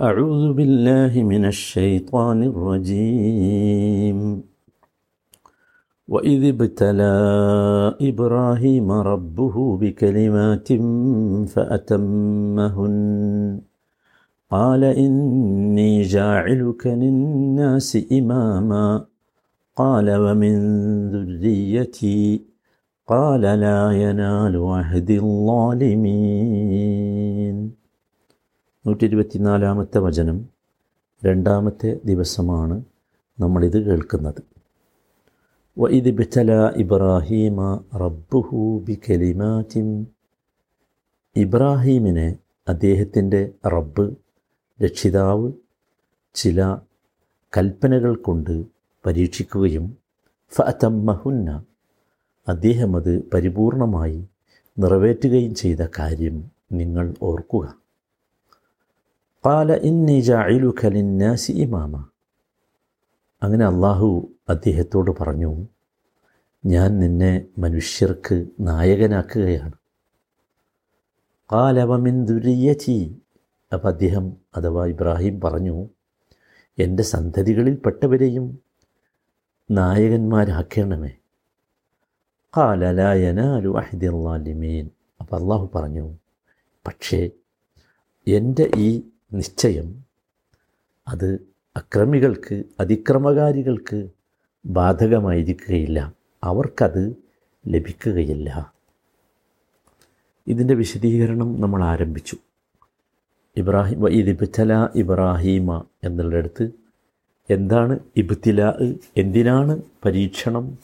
أعوذ بالله من الشيطان الرجيم. وإذ ابتلى إبراهيم ربه بكلمات فأتمهن. قال إني جاعلك للناس إماما. قال ومن ذريتي؟ قال لا ينال عهد الظالمين. നൂറ്റി ഇരുപത്തിനാലാമത്തെ വചനം രണ്ടാമത്തെ ദിവസമാണ് നമ്മളിത് കേൾക്കുന്നത്. വൈദ് ബിത്തല ഇബ്രാഹീമ റബ്ബുഹു ബി കലിമാറ്റിം ഇബ്രാഹീമിനെ അദ്ദേഹത്തിന്റെ റബ്ബ് രക്ഷിതാവ് ചില കൽപ്പനകൾ കൊണ്ട് പരീക്ഷിക്കുകയും ഫഅതമ്മഹുന്ന അദ്ദേഹം അത് പരിപൂർണമായി നിറവേറ്റുകയും ചെയ്ത കാര്യം നിങ്ങൾ ഓർക്കുക. പാല ഇന്നി ജായിലുക ലിന്നാസി ഇമാമ. അങ്ങനെ അള്ളാഹു അദ്ദേഹത്തോട് പറഞ്ഞു ഞാൻ നിന്നെ മനുഷ്യർക്ക് നായകനാക്കുകയാണ്. കാലവമിൻ ദുരിയച്ചി അപ്പം അദ്ദേഹം അഥവാ ഇബ്രാഹിം പറഞ്ഞു എന്റെ സന്തതികളിൽപ്പെട്ടവരെയും നായകന്മാരാക്കണമേ. കാലലായനാലു അഹിദിമീൻ അപ്പം അള്ളാഹു പറഞ്ഞു പക്ഷേ എന്റെ ഈ നിശ്ചയം. അത് അക്രമികൾക്ക് അതിക്രമകാരികൾക്ക് ബാധകമായിരിക്കുകയില്ല. അവർക്കത് ലഭിക്കുകയില്ല. ഇതിന്റെ വിശദീകരണം നമ്മൾ ആരംഭിച്ചു. ഇബ്രാഹിം ഇത് ഇബ്തല ഇബ്രാഹീമ എന്നുള്ളിടത്ത് എന്താണ് ഇബ്തില എന്തിനാണ് പരീക്ഷണം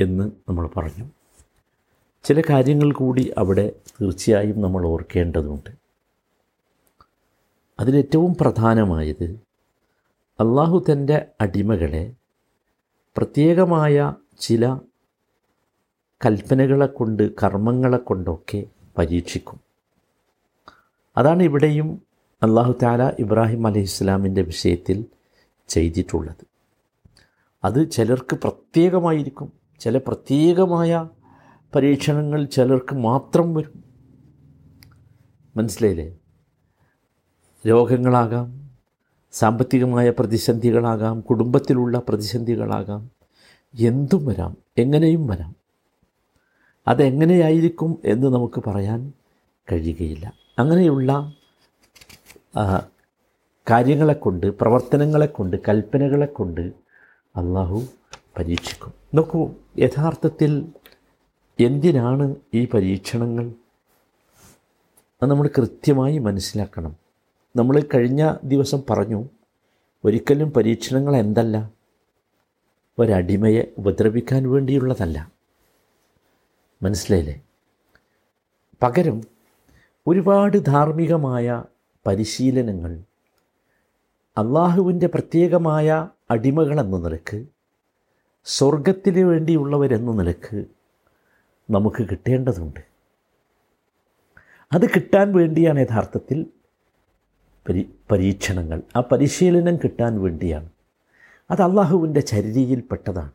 എന്ന് നമ്മൾ പറഞ്ഞു. ചില കാര്യങ്ങൾ കൂടി അവിടെ തീർച്ചയായും നമ്മൾ ഓർക്കേണ്ടതുണ്ട്. അതിലേറ്റവും പ്രധാനമായത് അള്ളാഹു തന്റെ അടിമകളെ പ്രത്യേകമായ ചില കൽപ്പനകളെ കൊണ്ട് കർമ്മങ്ങളെ കൊണ്ടൊക്കെ പരീക്ഷിക്കും. അതാണ് ഇവിടെയും അള്ളാഹു താല ഇബ്രാഹിം അലൈഹി ഇസ്ലാമിന്റെ വിഷയത്തിൽ ചെയ്തിട്ടുള്ളത്. അത് ചിലർക്ക് പ്രത്യേകമായിരിക്കും ചില പ്രത്യേകമായ പരീക്ഷണങ്ങൾ ചിലർക്ക് മാത്രം വരും. മനസ്സിലായില്ലേ? രോഗങ്ങളാകാം സാമ്പത്തികമായ പ്രതിസന്ധികളാകാം കുടുംബത്തിലുള്ള പ്രതിസന്ധികളാകാം. എന്തും വരാം എങ്ങനെയും വരാം. അതെങ്ങനെയായിരിക്കും എന്ന് നമുക്ക് പറയാൻ കഴിയുകയില്ല. അങ്ങനെയുള്ള കാര്യങ്ങളെക്കൊണ്ട് പ്രവർത്തനങ്ങളെക്കൊണ്ട് കൽപ്പനകളെക്കൊണ്ട് അള്ളാഹു പരീക്ഷിക്കും. നോക്കൂ യഥാർത്ഥത്തിൽ എന്തിനാണ് ഈ പരീക്ഷണങ്ങൾ? അത് നമ്മൾ കൃത്യമായി മനസ്സിലാക്കണം. നമ്മൾ കഴിഞ്ഞ ദിവസം പറഞ്ഞു ഒരിക്കലും പരീക്ഷണങ്ങൾ എന്തല്ല? ഒരടിമയെ ഉപദ്രവിക്കാൻ വേണ്ടിയുള്ളതല്ല. മനസ്സിലായില്ലേ? പകരം ഒരുപാട് ധാർമ്മികമായ പരിശീലനങ്ങൾ അള്ളാഹുവിന്റെ പ്രത്യേകമായ അടിമകളെന്ന നിലയ്ക്ക് സ്വർഗത്തിന് വേണ്ടിയുള്ളവരെന്ന നിലയ്ക്ക് നമുക്ക് കിട്ടേണ്ടതുണ്ട്. അത് കിട്ടാൻ വേണ്ടിയാണ് യഥാർത്ഥത്തിൽ പരി പരീക്ഷണങ്ങൾ. ആ പരിശീലനം കിട്ടാൻ വേണ്ടിയാണ്. അത് അള്ളാഹുവിന്റെ ചരിതിയിൽപ്പെട്ടതാണ്.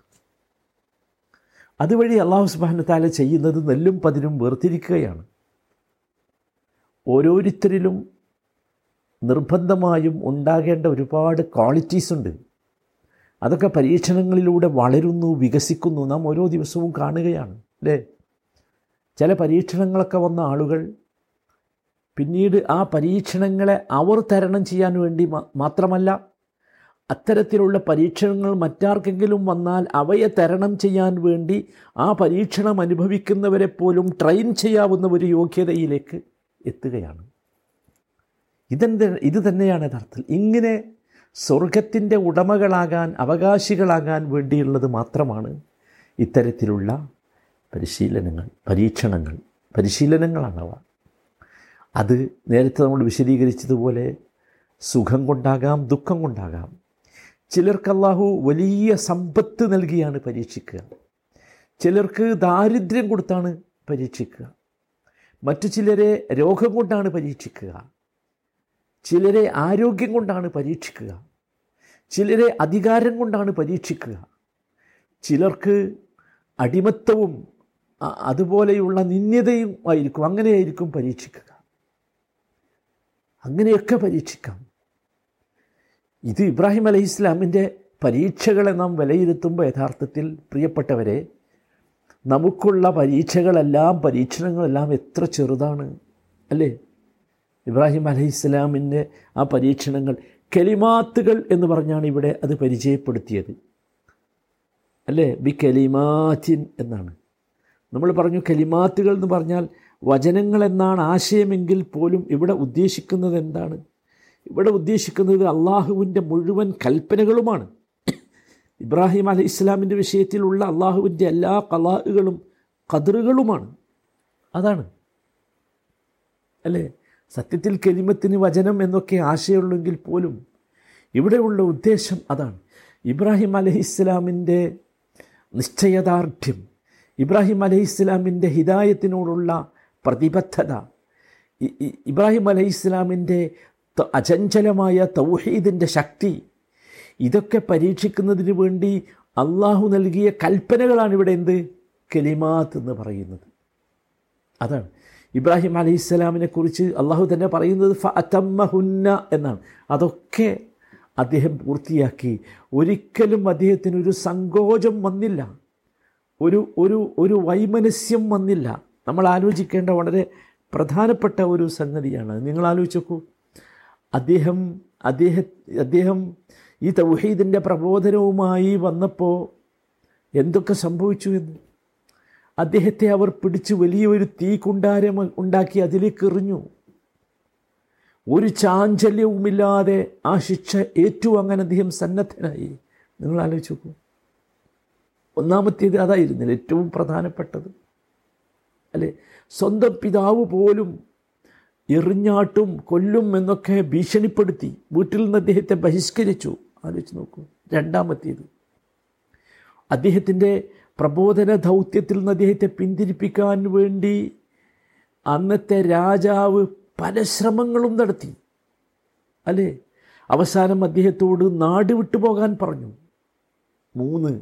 അതുവഴി അള്ളാഹു സുബാനത്താല ചെയ്യുന്നത് നെല്ലും പതിനും വേർതിരിക്കുകയാണ്. ഓരോരുത്തരിലും നിർബന്ധമായും ഉണ്ടാകേണ്ട ഒരുപാട് ക്വാളിറ്റീസ് ഉണ്ട്. അതൊക്കെ പരീക്ഷണങ്ങളിലൂടെ വളരുന്നു വികസിക്കുന്നു. നാം ഓരോ ദിവസവും കാണുകയാണ് അല്ലേ? ചില പരീക്ഷണങ്ങളൊക്കെ വന്ന ആളുകൾ പിന്നീട് ആ പരീക്ഷണങ്ങളെ അവർ തരണം ചെയ്യാൻ വേണ്ടി മാത്രമല്ല അത്തരത്തിലുള്ള പരീക്ഷണങ്ങൾ മറ്റാർക്കെങ്കിലും വന്നാൽ അവയെ തരണം ചെയ്യാൻ വേണ്ടി ആ പരീക്ഷണം അനുഭവിക്കുന്നവരെ പോലും ട്രെയിൻ ചെയ്യാവുന്ന ഒരു യോഗ്യതയിലേക്ക് എത്തുകയാണ്. ഇതെന്ത് ഇത് തന്നെയാണ് യഥാർത്ഥത്തിൽ. ഇങ്ങനെ സ്വർഗത്തിന്റെ ഉടമകളാകാൻ അവകാശികളാകാൻ വേണ്ടിയുള്ളത് മാത്രമാണ് ഇത്തരത്തിലുള്ള പരിശീലനങ്ങൾ പരീക്ഷണങ്ങൾ പരിശീലനങ്ങളാണവ. അത് നേരത്തെ നമ്മൾ വിശദീകരിച്ചതുപോലെ സുഖം കൊണ്ടാകാം ദുഃഖം കൊണ്ടാകാം. ചിലർക്ക് അള്ളാഹു വലിയ സമ്പത്ത് നൽകിയാണ് പരീക്ഷിക്കുക. ചിലർക്ക് ദാരിദ്ര്യം കൊടുത്താണ് പരീക്ഷിക്കുക. മറ്റു ചിലരെ രോഗം കൊണ്ടാണ് പരീക്ഷിക്കുക. ചിലരെ ആരോഗ്യം കൊണ്ടാണ് പരീക്ഷിക്കുക. ചിലരെ അധികാരം കൊണ്ടാണ് പരീക്ഷിക്കുക. ചിലർക്ക് അടിമത്തവും അതുപോലെയുള്ള നിന്ദ്യതയും ആയിരിക്കും അങ്ങനെയായിരിക്കും പരീക്ഷിക്കുക. അങ്ങനെയൊക്കെ പരീക്ഷിക്കാം. ഇത് ഇബ്രാഹിം അലൈഹി ഇസ്ലാമിന്റെ പരീക്ഷകളെ നാം വിലയിരുത്തുമ്പോൾ യഥാർത്ഥത്തിൽ പ്രിയപ്പെട്ടവരെ നമുക്കുള്ള പരീക്ഷകളെല്ലാം പരീക്ഷണങ്ങളെല്ലാം എത്ര ചെറുതാണ് അല്ലേ? ഇബ്രാഹിം അലൈഹി ഇസ്ലാമിന്റെ ആ പരീക്ഷണങ്ങൾ കെലിമാത്തുകൾ എന്ന് പറഞ്ഞാണ് ഇവിടെ അത് പരിചയപ്പെടുത്തിയത്. അല്ലേ? ബി കലിമാറ്റിൻ എന്നാണ്. നമ്മൾ പറഞ്ഞു കലിമാത്തുകൾ എന്ന് പറഞ്ഞാൽ വചനങ്ങൾ എന്നാണ് ആശയമെങ്കിൽ പോലും ഇവിടെ ഉദ്ദേശിക്കുന്നത് എന്താണ്? ഇവിടെ ഉദ്ദേശിക്കുന്നത് അള്ളാഹുവിന്റെ മുഴുവൻ കൽപ്പനകളുമാണ്. ഇബ്രാഹിം അലി ഇസ്ലാമിന്റെ വിഷയത്തിലുള്ള അള്ളാഹുവിന്റെ എല്ലാ കലാഹുകളും കതിറുകളുമാണ് അതാണ്. അല്ലേ? സത്യത്തിൽ കെലിമത്തിന് വചനം എന്നൊക്കെ ആശയമുള്ളെങ്കിൽ പോലും ഇവിടെയുള്ള ഉദ്ദേശം അതാണ്. ഇബ്രാഹിം അലഹി ഇസ്ലാമിന്റെ നിശ്ചയദാർഢ്യം ഇബ്രാഹിം അലൈഹി ഇസ്ലാമിന്റെ ഹിദായത്തിനോടുള്ള പ്രതിബദ്ധത. ഇബ്രാഹിം അലൈഹി ഇസ്ലാമിന്റെ അചഞ്ചലമായ തൗഹീദിന്റെ ശക്തി ഇതൊക്കെ പരീക്ഷിക്കുന്നതിന് വേണ്ടി അള്ളാഹു നൽകിയ കൽപ്പനകളാണ് ഇവിടെ എന്ത്? കലിമാത്ത് എന്ന് പറയുന്നത്. അതാണ്. ഇബ്രാഹിം അലൈഹി ഇസ്ലാമിനെ കുറിച്ച് അള്ളാഹു തന്നെ പറയുന്നത് ഫ അതമ്മഹുന്ന എന്നാണ്. അതൊക്കെ അദ്ദേഹം പൂർത്തിയാക്കി. ഒരിക്കലും അദ്ദേഹത്തിനൊരു സങ്കോചം വന്നില്ല. ഒരു ഒരു ഒരു വൈമനസ്യം വന്നില്ല. നമ്മൾ ആലോചിക്കേണ്ട വളരെ പ്രധാനപ്പെട്ട ഒരു സംഗതിയാണ്. നിങ്ങൾ ആലോചിച്ച് നോക്കൂ അദ്ദേഹം അദ്ദേഹ അദ്ദേഹം ഈ തൗഹീദിന്റെ പ്രബോധനവുമായി വന്നപ്പോൾ എന്തൊക്കെ സംഭവിച്ചു എന്ന്? അദ്ദേഹത്തെ അവർ പിടിച്ച് വലിയൊരു തീ കുണ്ടാരം ഉണ്ടാക്കി അതിലേക്ക് എറിഞ്ഞു. ഒരു ചാഞ്ചല്യവുമില്ലാതെ ആ ശിക്ഷ ഏറ്റുവാങ്ങാൻ അദ്ദേഹം സന്നദ്ധനായി. നിങ്ങൾ ആലോചിച്ച് നോക്കൂ ഒന്നാമത്തേത് അതായിരുന്നില്ല ഏറ്റവും പ്രധാനപ്പെട്ടത്. അല്ലേ? സ്വന്തം പിതാവ് പോലും എറിഞ്ഞാട്ടും കൊല്ലും എന്നൊക്കെ ഭീഷണിപ്പെടുത്തി വീട്ടിൽ നിന്ന് അദ്ദേഹത്തെ ബഹിഷ്കരിച്ചു. ആലോചിച്ച് നോക്കൂ. രണ്ടാമത്തേത്. അദ്ദേഹത്തിന്റെ പ്രബോധന ദൗത്യത്തിൽ നിന്ന് അദ്ദേഹത്തെ പിന്തിരിപ്പിക്കാൻ വേണ്ടി അന്നത്തെ രാജാവ് പല ശ്രമങ്ങളും നടത്തി. അല്ലേ? അവസാനം അദ്ദേഹത്തോട് നാട് വിട്ടുപോകാൻ പറഞ്ഞു. മൂന്ന്.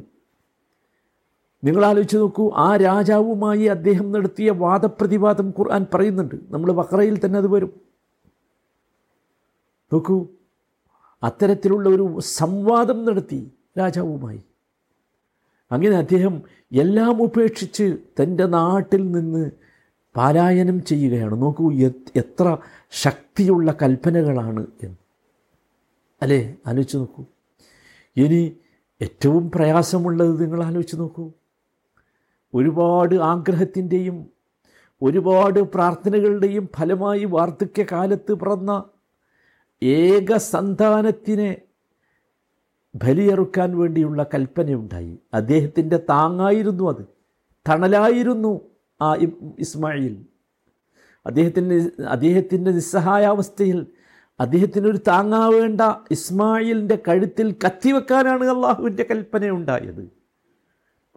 നിങ്ങൾ ആലോചിച്ച് നോക്കൂ ആ രാജാവുമായി അദ്ദേഹം നടത്തിയ വാദപ്രതിവാദം ഖുർആൻ പറയുന്നുണ്ട്. നമ്മൾ ബഹ്റയിൽ തന്നെ അത് വരും. നോക്കൂ അത്തരത്തിലുള്ള ഒരു സംവാദം നടത്തി രാജാവുമായി. അങ്ങനെ അദ്ദേഹം എല്ലാം ഉപേക്ഷിച്ച് തന്റെ നാട്ടിൽ നിന്ന് പാലായനം ചെയ്യുകയാണ്. നോക്കൂ എത്ര ശക്തിയുള്ള കൽപ്പനകളാണ് എന്ന്. അല്ലേ? ആലോചിച്ച് നോക്കൂ. ഇനി ഏറ്റവും പ്രയാസമുള്ളത് നിങ്ങൾ ആലോചിച്ച് നോക്കൂ. ഒരുപാട് ആഗ്രഹത്തിന്റെയും ഒരുപാട് പ്രാർത്ഥനകളുടെയും ഫലമായി വാർദ്ധക്യകാലത്ത് പിറന്ന ഏക സന്താനത്തിനെ ബലിയറുക്കാൻ വേണ്ടിയുള്ള കൽപ്പനയുണ്ടായി. അദ്ദേഹത്തിന്റെ താങ്ങായിരുന്നു അത്. തണലായിരുന്നു ആ ഇസ്മായിൽ. അദ്ദേഹത്തിന്റെ അദ്ദേഹത്തിന്റെ നിസ്സഹായാവസ്ഥയിൽ അദ്ദേഹത്തിനൊരു താങ്ങാവേണ്ട ഇസ്മായിലിന്റെ കഴുത്തിൽ കത്തിവെക്കാനാണ് അള്ളാഹുവിന്റെ കൽപ്പന ഉണ്ടായത്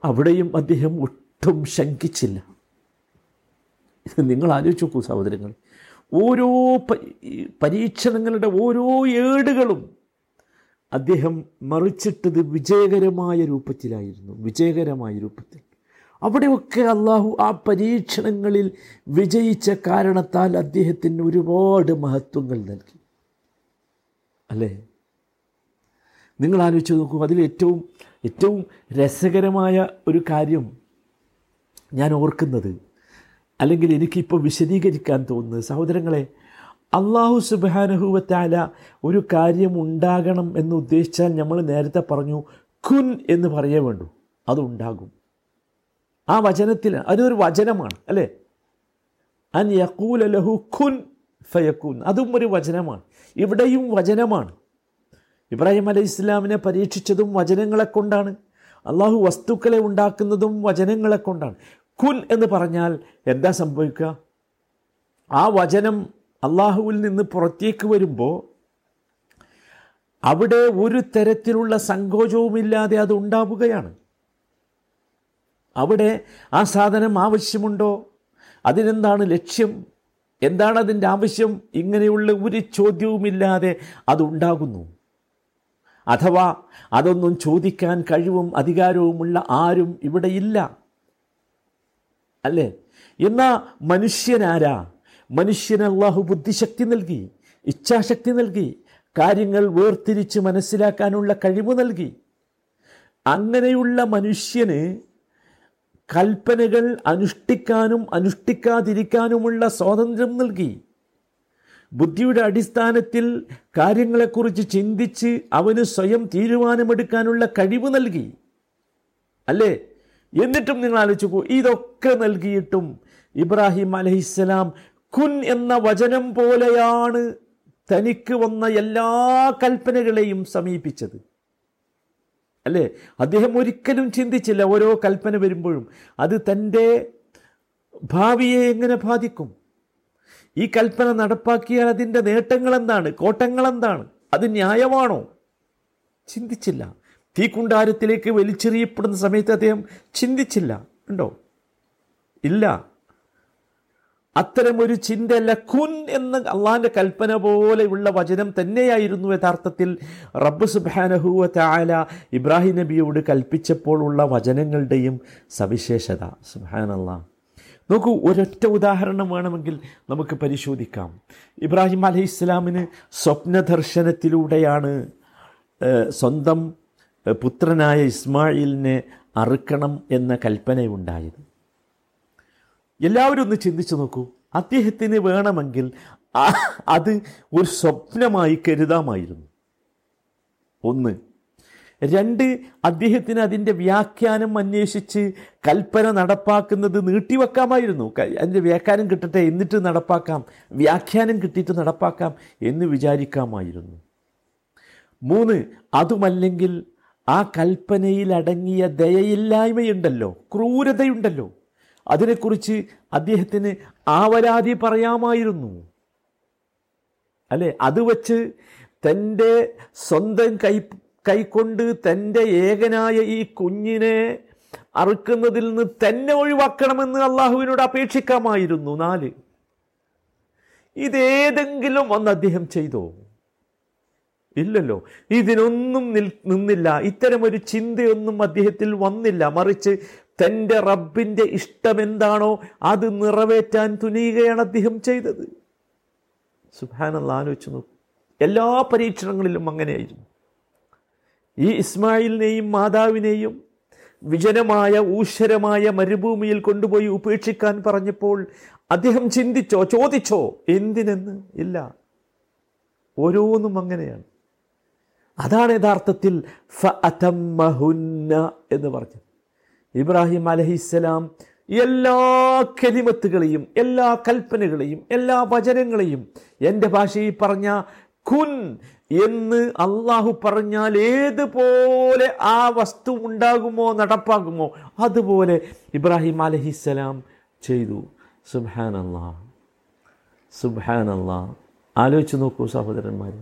അവിടെയും അദ്ദേഹം ഒട്ടും ശങ്കിച്ചില്ല. നിങ്ങൾ ആലോചിച്ച് നോക്കൂ സഹോദരങ്ങൾ. ഓരോ പരീക്ഷണങ്ങളുടെ ഓരോ ഏടുകളും അദ്ദേഹം മറിച്ചിട്ടത് വിജയകരമായ രൂപത്തിലായിരുന്നു. വിജയകരമായ രൂപത്തിൽ. അവിടെയൊക്കെ അള്ളാഹു ആ പരീക്ഷണങ്ങളിൽ വിജയിച്ച കാരണത്താൽ അദ്ദേഹത്തിന് ഒരുപാട് മഹത്വങ്ങൾ നൽകി. അല്ലേ? നിങ്ങൾ ആലോചിച്ച് നോക്കൂ അതിൽ ഏറ്റവും ഏറ്റവും രസകരമായ ഒരു കാര്യം ഞാൻ ഓർക്കുന്നത്. അല്ലെങ്കിൽ എനിക്കിപ്പോൾ വിശദീകരിക്കാൻ തോന്നുന്നത് സഹോദരങ്ങളെ അള്ളാഹു സുബാനഹുവത്താല ഒരു കാര്യം ഉണ്ടാകണം എന്ന് ഉദ്ദേശിച്ചാൽ നമ്മൾ നേരത്തെ പറഞ്ഞു ഖുൻ എന്ന് പറയേ വേണ്ടു. അതുണ്ടാകും ആ വചനത്തിൽ അതൊരു വചനമാണ് അല്ലേ? അൻ യക്കൂല ലഹു ഖുൻ ഫയക്കൂൻ അതും ഒരു വചനമാണ്. ഇവിടെയും വചനമാണ്. ഇബ്രാഹിം അലൈഹി ഇസ്ലാമിനെ പരീക്ഷിച്ചതും വചനങ്ങളെ കൊണ്ടാണ്. അള്ളാഹു വസ്തുക്കളെ ഉണ്ടാക്കുന്നതും വചനങ്ങളെ കൊണ്ടാണ്. കുൻ എന്ന് പറഞ്ഞാൽ എന്താ സംഭവിക്കുക? ആ വചനം അള്ളാഹുവിൽ നിന്ന് പുറത്തേക്ക് വരുമ്പോൾ അവിടെ ഒരു തരത്തിലുള്ള സങ്കോചവുമില്ലാതെ അത് ഉണ്ടാവുകയാണ്. അവിടെ ആ സാധനം ആവശ്യമുണ്ടോ? അതിനെന്താണ് ലക്ഷ്യം? എന്താണ് അതിന്റെ ആവശ്യം? ഇങ്ങനെയുള്ള ഒരു ചോദ്യവുമില്ലാതെ അതുണ്ടാകുന്നു അഥവാ അതൊന്നും ചോദിക്കാൻ കഴിവും അധികാരവുമുള്ള ആരും ഇവിടെ ഇല്ല. അല്ലേ? എന്നാ മനുഷ്യനാരാ? മനുഷ്യന് അള്ളാഹു ബുദ്ധിശക്തി നൽകി ഇച്ഛാശക്തി നൽകി കാര്യങ്ങൾ വേർതിരിച്ച് മനസ്സിലാക്കാനുള്ള കഴിവ് നൽകി. അങ്ങനെയുള്ള മനുഷ്യന് കൽപ്പനകൾ അനുഷ്ഠിക്കാനും അനുഷ്ഠിക്കാതിരിക്കാനുമുള്ള സ്വാതന്ത്ര്യം നൽകി. ബുദ്ധിയുടെ അടിസ്ഥാനത്തിൽ കാര്യങ്ങളെക്കുറിച്ച് ചിന്തിച്ച് അവന് സ്വയം തീരുമാനമെടുക്കാനുള്ള കഴിവ് നൽകി. അല്ലേ? എന്നിട്ടും നിങ്ങൾ ആലോചിക്കൂ ഇതൊക്കെ നൽകിയിട്ടും ഇബ്രാഹിം അലഹിസ്സലാം കുൻ എന്ന വചനം പോലെയാണ് തനിക്ക് വന്ന എല്ലാ കൽപ്പനകളെയും സമീപിച്ചത്. അല്ലേ? അദ്ദേഹം ഒരിക്കലും ചിന്തിച്ചില്ല ഓരോ കൽപ്പന വരുമ്പോഴും അത് തന്റെ ഭാവിയെ എങ്ങനെ ബാധിക്കും? ഈ കൽപ്പന നടപ്പാക്കിയാൽ അതിന്റെ നേട്ടങ്ങൾ എന്താണ് കോട്ടങ്ങൾ എന്താണ് അത് ന്യായമാണോ? ചിന്തിച്ചില്ല. തീക്കുണ്ടാരത്തിലേക്ക് വലിച്ചെറിയപ്പെടുന്ന സമയത്ത് അദ്ദേഹം ചിന്തിച്ചില്ല. ഉണ്ടോ? ഇല്ല. അത്തരമൊരു ചിന്തയല്ല. കുൻ എന്ന അള്ളാഹിന്റെ കൽപ്പന പോലെയുള്ള വചനം തന്നെയായിരുന്നു യഥാർത്ഥത്തിൽ. റബ്ബ് സുബാനഹുവ താല ഇബ്രാഹിം നബിയോട് കൽപ്പിച്ചപ്പോൾ ഉള്ള വചനങ്ങളുടെയും സവിശേഷത. സുബാനല്ലാ നോക്കൂ ഒരൊറ്റ ഉദാഹരണം വേണമെങ്കിൽ നമുക്ക് പരിശോധിക്കാം. ഇബ്രാഹിം അലൈഹി ഇസ്ലാമിന് സ്വപ്നദർശനത്തിലൂടെയാണ് സ്വന്തം പുത്രനായ ഇസ്മായിലിനെ അറുക്കണം എന്ന കൽപ്പനയുണ്ടായത്. എല്ലാവരും ഒന്ന് ചിന്തിച്ചു നോക്കൂ. അദ്ദേഹത്തിന് വേണമെങ്കിൽ അത് ഒരു സ്വപ്നമായി കരുതാമായിരുന്നു. ഒന്ന് രണ്ട് അദ്ദേഹത്തിന് അതിന്റെ വ്യാഖ്യാനം അന്വേഷിച്ച് കൽപ്പന നടപ്പാക്കുന്നത് നീട്ടിവെക്കാമായിരുന്നു. അതിന്റെ വ്യാഖ്യാനം കിട്ടട്ടെ എന്നിട്ട് നടപ്പാക്കാം. വ്യാഖ്യാനം കിട്ടിയിട്ട് നടപ്പാക്കാം എന്ന് വിചാരിക്കാമായിരുന്നു. മൂന്ന് അതുമല്ലെങ്കിൽ ആ കൽപ്പനയിൽ അടങ്ങിയ ദയയില്ലായ്മയുണ്ടല്ലോ ക്രൂരതയുണ്ടല്ലോ. അതിനെക്കുറിച്ച് അദ്ദേഹത്തിന് ആവരാതി പറയാമായിരുന്നു. അല്ലെ? അത് വച്ച് തന്റെ സ്വന്തം കൈ കൈക്കൊണ്ട് തന്റെ ഏകനായ ഈ കുഞ്ഞിനെ അറുക്കുന്നതിൽ നിന്ന് തന്നെ ഒഴിവാക്കണമെന്ന് അള്ളാഹുവിനോട് അപേക്ഷിക്കാമായിരുന്നു നാല്. ഇതേതെങ്കിലും ഒന്ന് അദ്ദേഹം ചെയ്തോ? ഇല്ലല്ലോ. ഇതിനൊന്നും നിൽ നിന്നില്ല. ഇത്തരമൊരു ചിന്തയൊന്നും അദ്ദേഹത്തിൽ വന്നില്ല. മറിച്ച് തന്റെ റബ്ബിന്റെ ഇഷ്ടമെന്താണോ അത് നിറവേറ്റാൻ തുനിയുകയാണ് അദ്ദേഹം ചെയ്തത്. സുഹാനല്ല ആലോചിച്ച് നോക്കും. എല്ലാ പരീക്ഷണങ്ങളിലും അങ്ങനെയായിരുന്നു. ഈ ഇസ്മായിലിനെയും മാതാവിനെയും വിജനമായ ഊശ്വരമായ മരുഭൂമിയിൽ കൊണ്ടുപോയി ഉപേക്ഷിക്കാൻ പറഞ്ഞപ്പോൾ അദ്ദേഹം ചിന്തിച്ചോ ചോദിച്ചോ എന്തിനെന്ന്? ഇല്ല. ഓരോന്നും അങ്ങനെയാണ്. അതാണ് യഥാർത്ഥത്തിൽ എന്ന് പറഞ്ഞു ഇബ്രാഹിം അലഹിസ്സലാം എല്ലാ കലിമത്തുകളെയും എല്ലാ കൽപ്പനകളെയും എല്ലാ വചനങ്ങളെയും എന്റെ ഭാഷയിൽ പറഞ്ഞ കുൻ എന്ന് അള്ളാഹു പറഞ്ഞാൽ ഏതുപോലെ ആ വസ്തു ഉണ്ടാകുമോ നടപ്പാകുമോ അതുപോലെ ഇബ്രാഹിം അലഹിസ്സലാം ചെയ്തു. സുബാൻ അള്ളാഹ് സുബാൻ അള്ളാഹ് ആലോചിച്ച് നോക്കൂ സഹോദരന്മാർ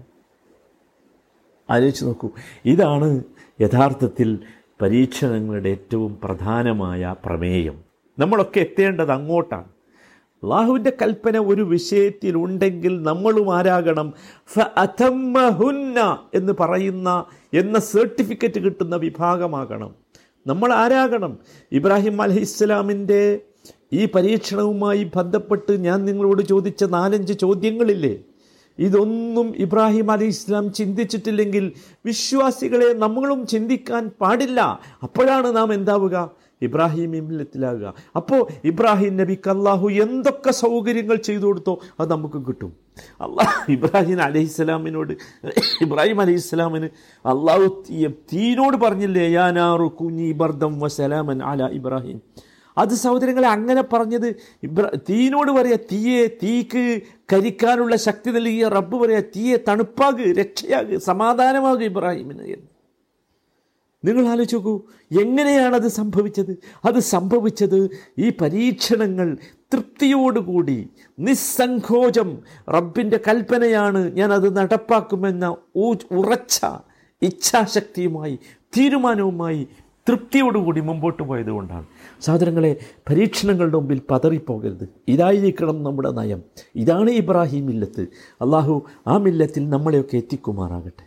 ആലോചിച്ച് നോക്കൂ. ഇതാണ് യഥാർത്ഥത്തിൽ പരീക്ഷണങ്ങളുടെ ഏറ്റവും പ്രധാനമായ പ്രമേയം. നമ്മളൊക്കെ എത്തേണ്ടത് അങ്ങോട്ടാണ്. അള്ളാഹുവിന്റെ കൽപ്പന ഒരു വിഷയത്തിൽ ഉണ്ടെങ്കിൽ നമ്മളും ആരാകണം. ഫ അഥമ്മഹുന്ന എന്ന് പറയുന്ന എന്ന സർട്ടിഫിക്കറ്റ് കിട്ടുന്ന വിഭാഗമാകണം. നമ്മൾ ആരാകണം? ഇബ്രാഹിം അലഹി ഇസ്ലാമിന്റെ ഈ പരീക്ഷണവുമായി ബന്ധപ്പെട്ട് ഞാൻ നിങ്ങളോട് ചോദിച്ച നാലഞ്ച് ചോദ്യങ്ങളില്ലേ? ഇതൊന്നും ഇബ്രാഹിം അലി ഇസ്ലാം ചിന്തിച്ചിട്ടില്ലെങ്കിൽ വിശ്വാസികളെ നമ്മളും ചിന്തിക്കാൻ പാടില്ല. അപ്പോഴാണ് നാം എന്താവുക? ഇബ്രാഹിം ഇമില്ലത്തിലാകുക അപ്പോൾ ഇബ്രാഹിം നബിക്ക് അള്ളാഹു എന്തൊക്കെ സൗകര്യങ്ങൾ ചെയ്തു കൊടുത്തോ അത് നമുക്ക് കിട്ടും. അള്ളാഹ് ഇബ്രാഹിം അലഹിസ്സലാമിനോട് ഇബ്രാഹിം അലഹിസ്സലാമിന് അള്ളാഹു തീനോട് പറഞ്ഞില്ലേ യാനാറു കുഞ്ഞി ബർദം വസലാമൻ അല ഇബ്രാഹിം. അത് സഹോദരങ്ങളെ അങ്ങനെ പറഞ്ഞത് ഇബ്ര തീനോട് പറയാ തീയെ തീക്ക് കരിക്കാനുള്ള ശക്തി നൽകിയ റബ്ബ് പറയാ തീയെ തണുപ്പാക് രക്ഷയാക് സമാധാനമാകു ഇബ്രാഹിമിന് എന്ന്. നിങ്ങൾ ആലോചിച്ച് നോക്കൂ എങ്ങനെയാണത് സംഭവിച്ചത്? അത് സംഭവിച്ചത് ഈ പരീക്ഷണങ്ങൾ തൃപ്തിയോടുകൂടി നിസ്സങ്കോചം റബ്ബിന്റെ കൽപ്പനയാണ് ഞാൻ അത് നടപ്പാക്കുമെന്ന ഉറച്ച ഇച്ഛാശക്തിയുമായി തീരുമാനവുമായി തൃപ്തിയോടുകൂടി മുമ്പോട്ട് പോയതുകൊണ്ടാണ് സഹോദരങ്ങളെ പരീക്ഷണങ്ങളുടെ മുമ്പിൽ പതറിപ്പോകരുത്. ഇതായിരിക്കണം നമ്മുടെ നയം. ഇതാണ് ഇബ്രാഹിം മില്ലത്ത്. അള്ളാഹു ആ മില്ലത്തിൽ നമ്മളെയൊക്കെ എത്തിക്കുമാറാകട്ടെ.